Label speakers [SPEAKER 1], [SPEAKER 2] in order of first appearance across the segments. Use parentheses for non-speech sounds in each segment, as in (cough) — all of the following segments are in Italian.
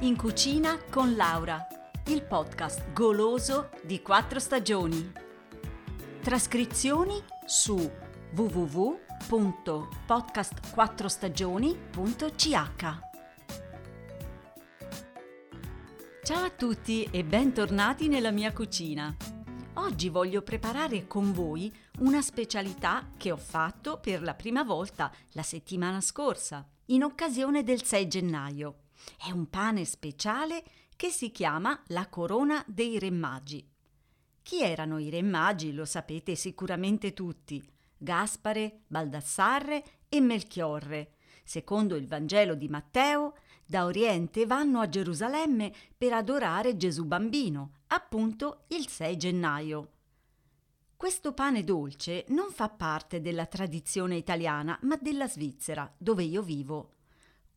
[SPEAKER 1] In cucina con Laura, il podcast goloso di quattro stagioni. Trascrizioni su www.podcastquattrostagioni.ch. Ciao a tutti e bentornati nella mia cucina. Oggi voglio preparare con voi una specialità che ho fatto per la prima volta la settimana scorsa, in occasione del 6 gennaio. È un pane speciale che si chiama la corona dei Re Magi. Chi erano i Re Magi lo sapete sicuramente tutti. Gaspare, Baldassarre e Melchiorre. Secondo il Vangelo di Matteo, da Oriente vanno a Gerusalemme per adorare Gesù bambino, appunto il 6 gennaio. Questo pane dolce non fa parte della tradizione italiana, ma della Svizzera, dove io vivo.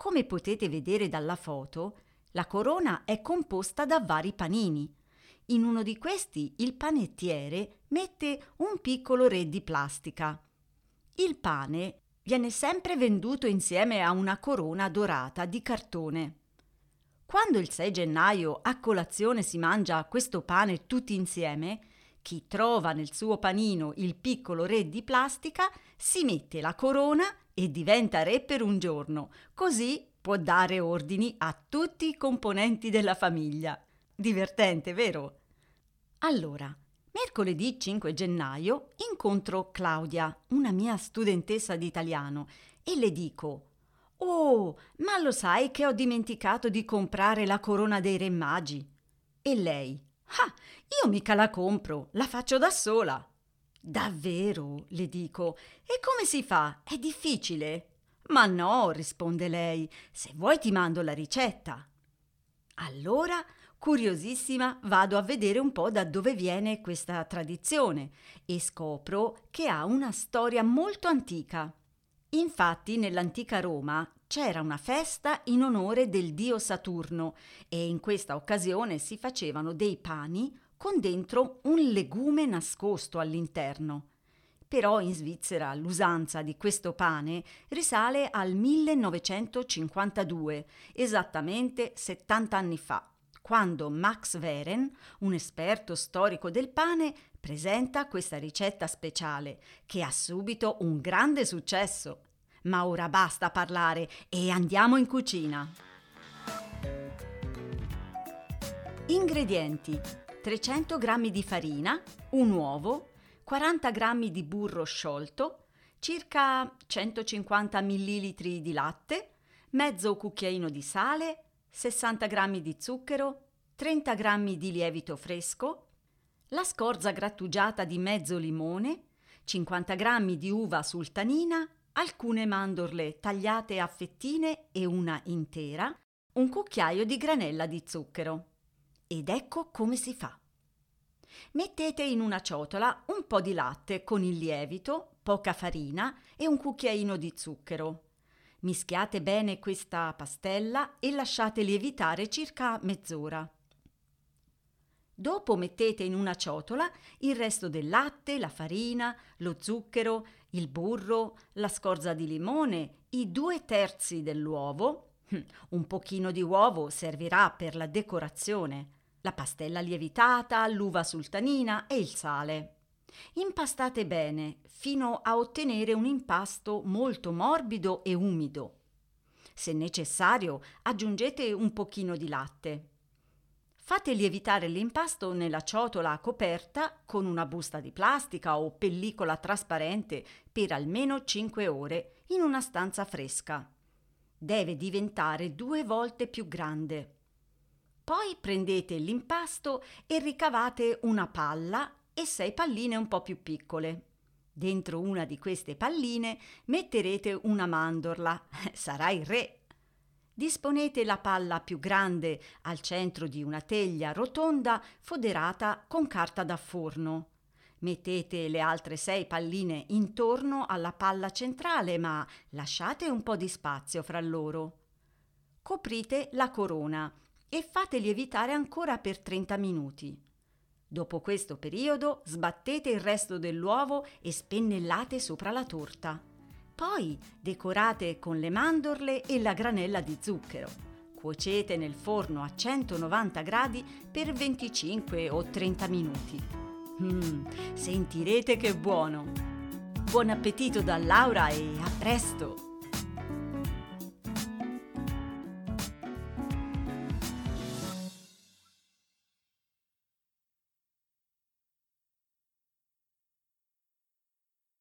[SPEAKER 1] Come potete vedere dalla foto, la corona è composta da vari panini. In uno di questi il panettiere mette un piccolo re di plastica. Il pane viene sempre venduto insieme a una corona dorata di cartone. Quando il 6 gennaio a colazione si mangia questo pane tutti insieme, chi trova nel suo panino il piccolo re di plastica si mette la corona e diventa re per un giorno, così può dare ordini a tutti i componenti della famiglia. Divertente, vero? Allora, mercoledì 5 gennaio incontro Claudia, una mia studentessa di italiano, e le dico Oh, ma lo sai che ho dimenticato di comprare la corona dei re magi? E lei Ah, io mica la compro, la faccio da sola. Davvero? le dico. E come si fa? È difficile? Ma no, risponde lei, se vuoi ti mando la ricetta. Allora, curiosissima, vado a vedere un po' da dove viene questa tradizione e scopro che ha una storia molto antica. Infatti, nell'antica Roma c'era una festa in onore del dio Saturno e in questa occasione si facevano dei pani con dentro un legume nascosto all'interno. Però in Svizzera l'usanza di questo pane risale al 1952, esattamente 70 anni fa, quando Max Veren, un esperto storico del pane, presenta questa ricetta speciale, che ha subito un grande successo. Ma ora basta parlare e andiamo in cucina. Ingredienti 300 g di farina, un uovo, 40 g di burro sciolto, circa 150 ml di latte, mezzo cucchiaino di sale, 60 g di zucchero, 30 g di lievito fresco, la scorza grattugiata di mezzo limone, 50 g di uva sultanina, alcune mandorle tagliate a fettine e una intera, un cucchiaio di granella di zucchero. Ed ecco come si fa. Mettete in una ciotola un po' di latte con il lievito, poca farina e un cucchiaino di zucchero. Mischiate bene questa pastella e lasciate lievitare circa mezz'ora. Dopo mettete in una ciotola il resto del latte, la farina, lo zucchero, il burro, la scorza di limone, i due terzi dell'uovo. (laughs) Un pochino di uovo servirà per la decorazione la pastella lievitata, l'uva sultanina e il sale. Impastate bene fino a ottenere un impasto molto morbido e umido. Se necessario, aggiungete un pochino di latte. Fate lievitare l'impasto nella ciotola coperta con una busta di plastica o pellicola trasparente per almeno 5 ore in una stanza fresca. Deve diventare due volte più grande. Poi prendete l'impasto e ricavate una palla e sei palline un po' più piccole. Dentro una di queste palline metterete una mandorla. (laughs) Sarà il re. Disponete la palla più grande al centro di una teglia rotonda foderata con carta da forno. Mettete le altre sei palline intorno alla palla centrale, ma lasciate un po' di spazio fra loro. Coprite la corona e fate lievitare ancora per 30 minuti. Dopo questo periodo sbattete il resto dell'uovo e spennellate sopra la torta. Poi decorate con le mandorle e la granella di zucchero. Cuocete nel forno a 190 gradi per 25 o 30 minuti. Mm, sentirete che buono! Buon appetito da Laura e a presto!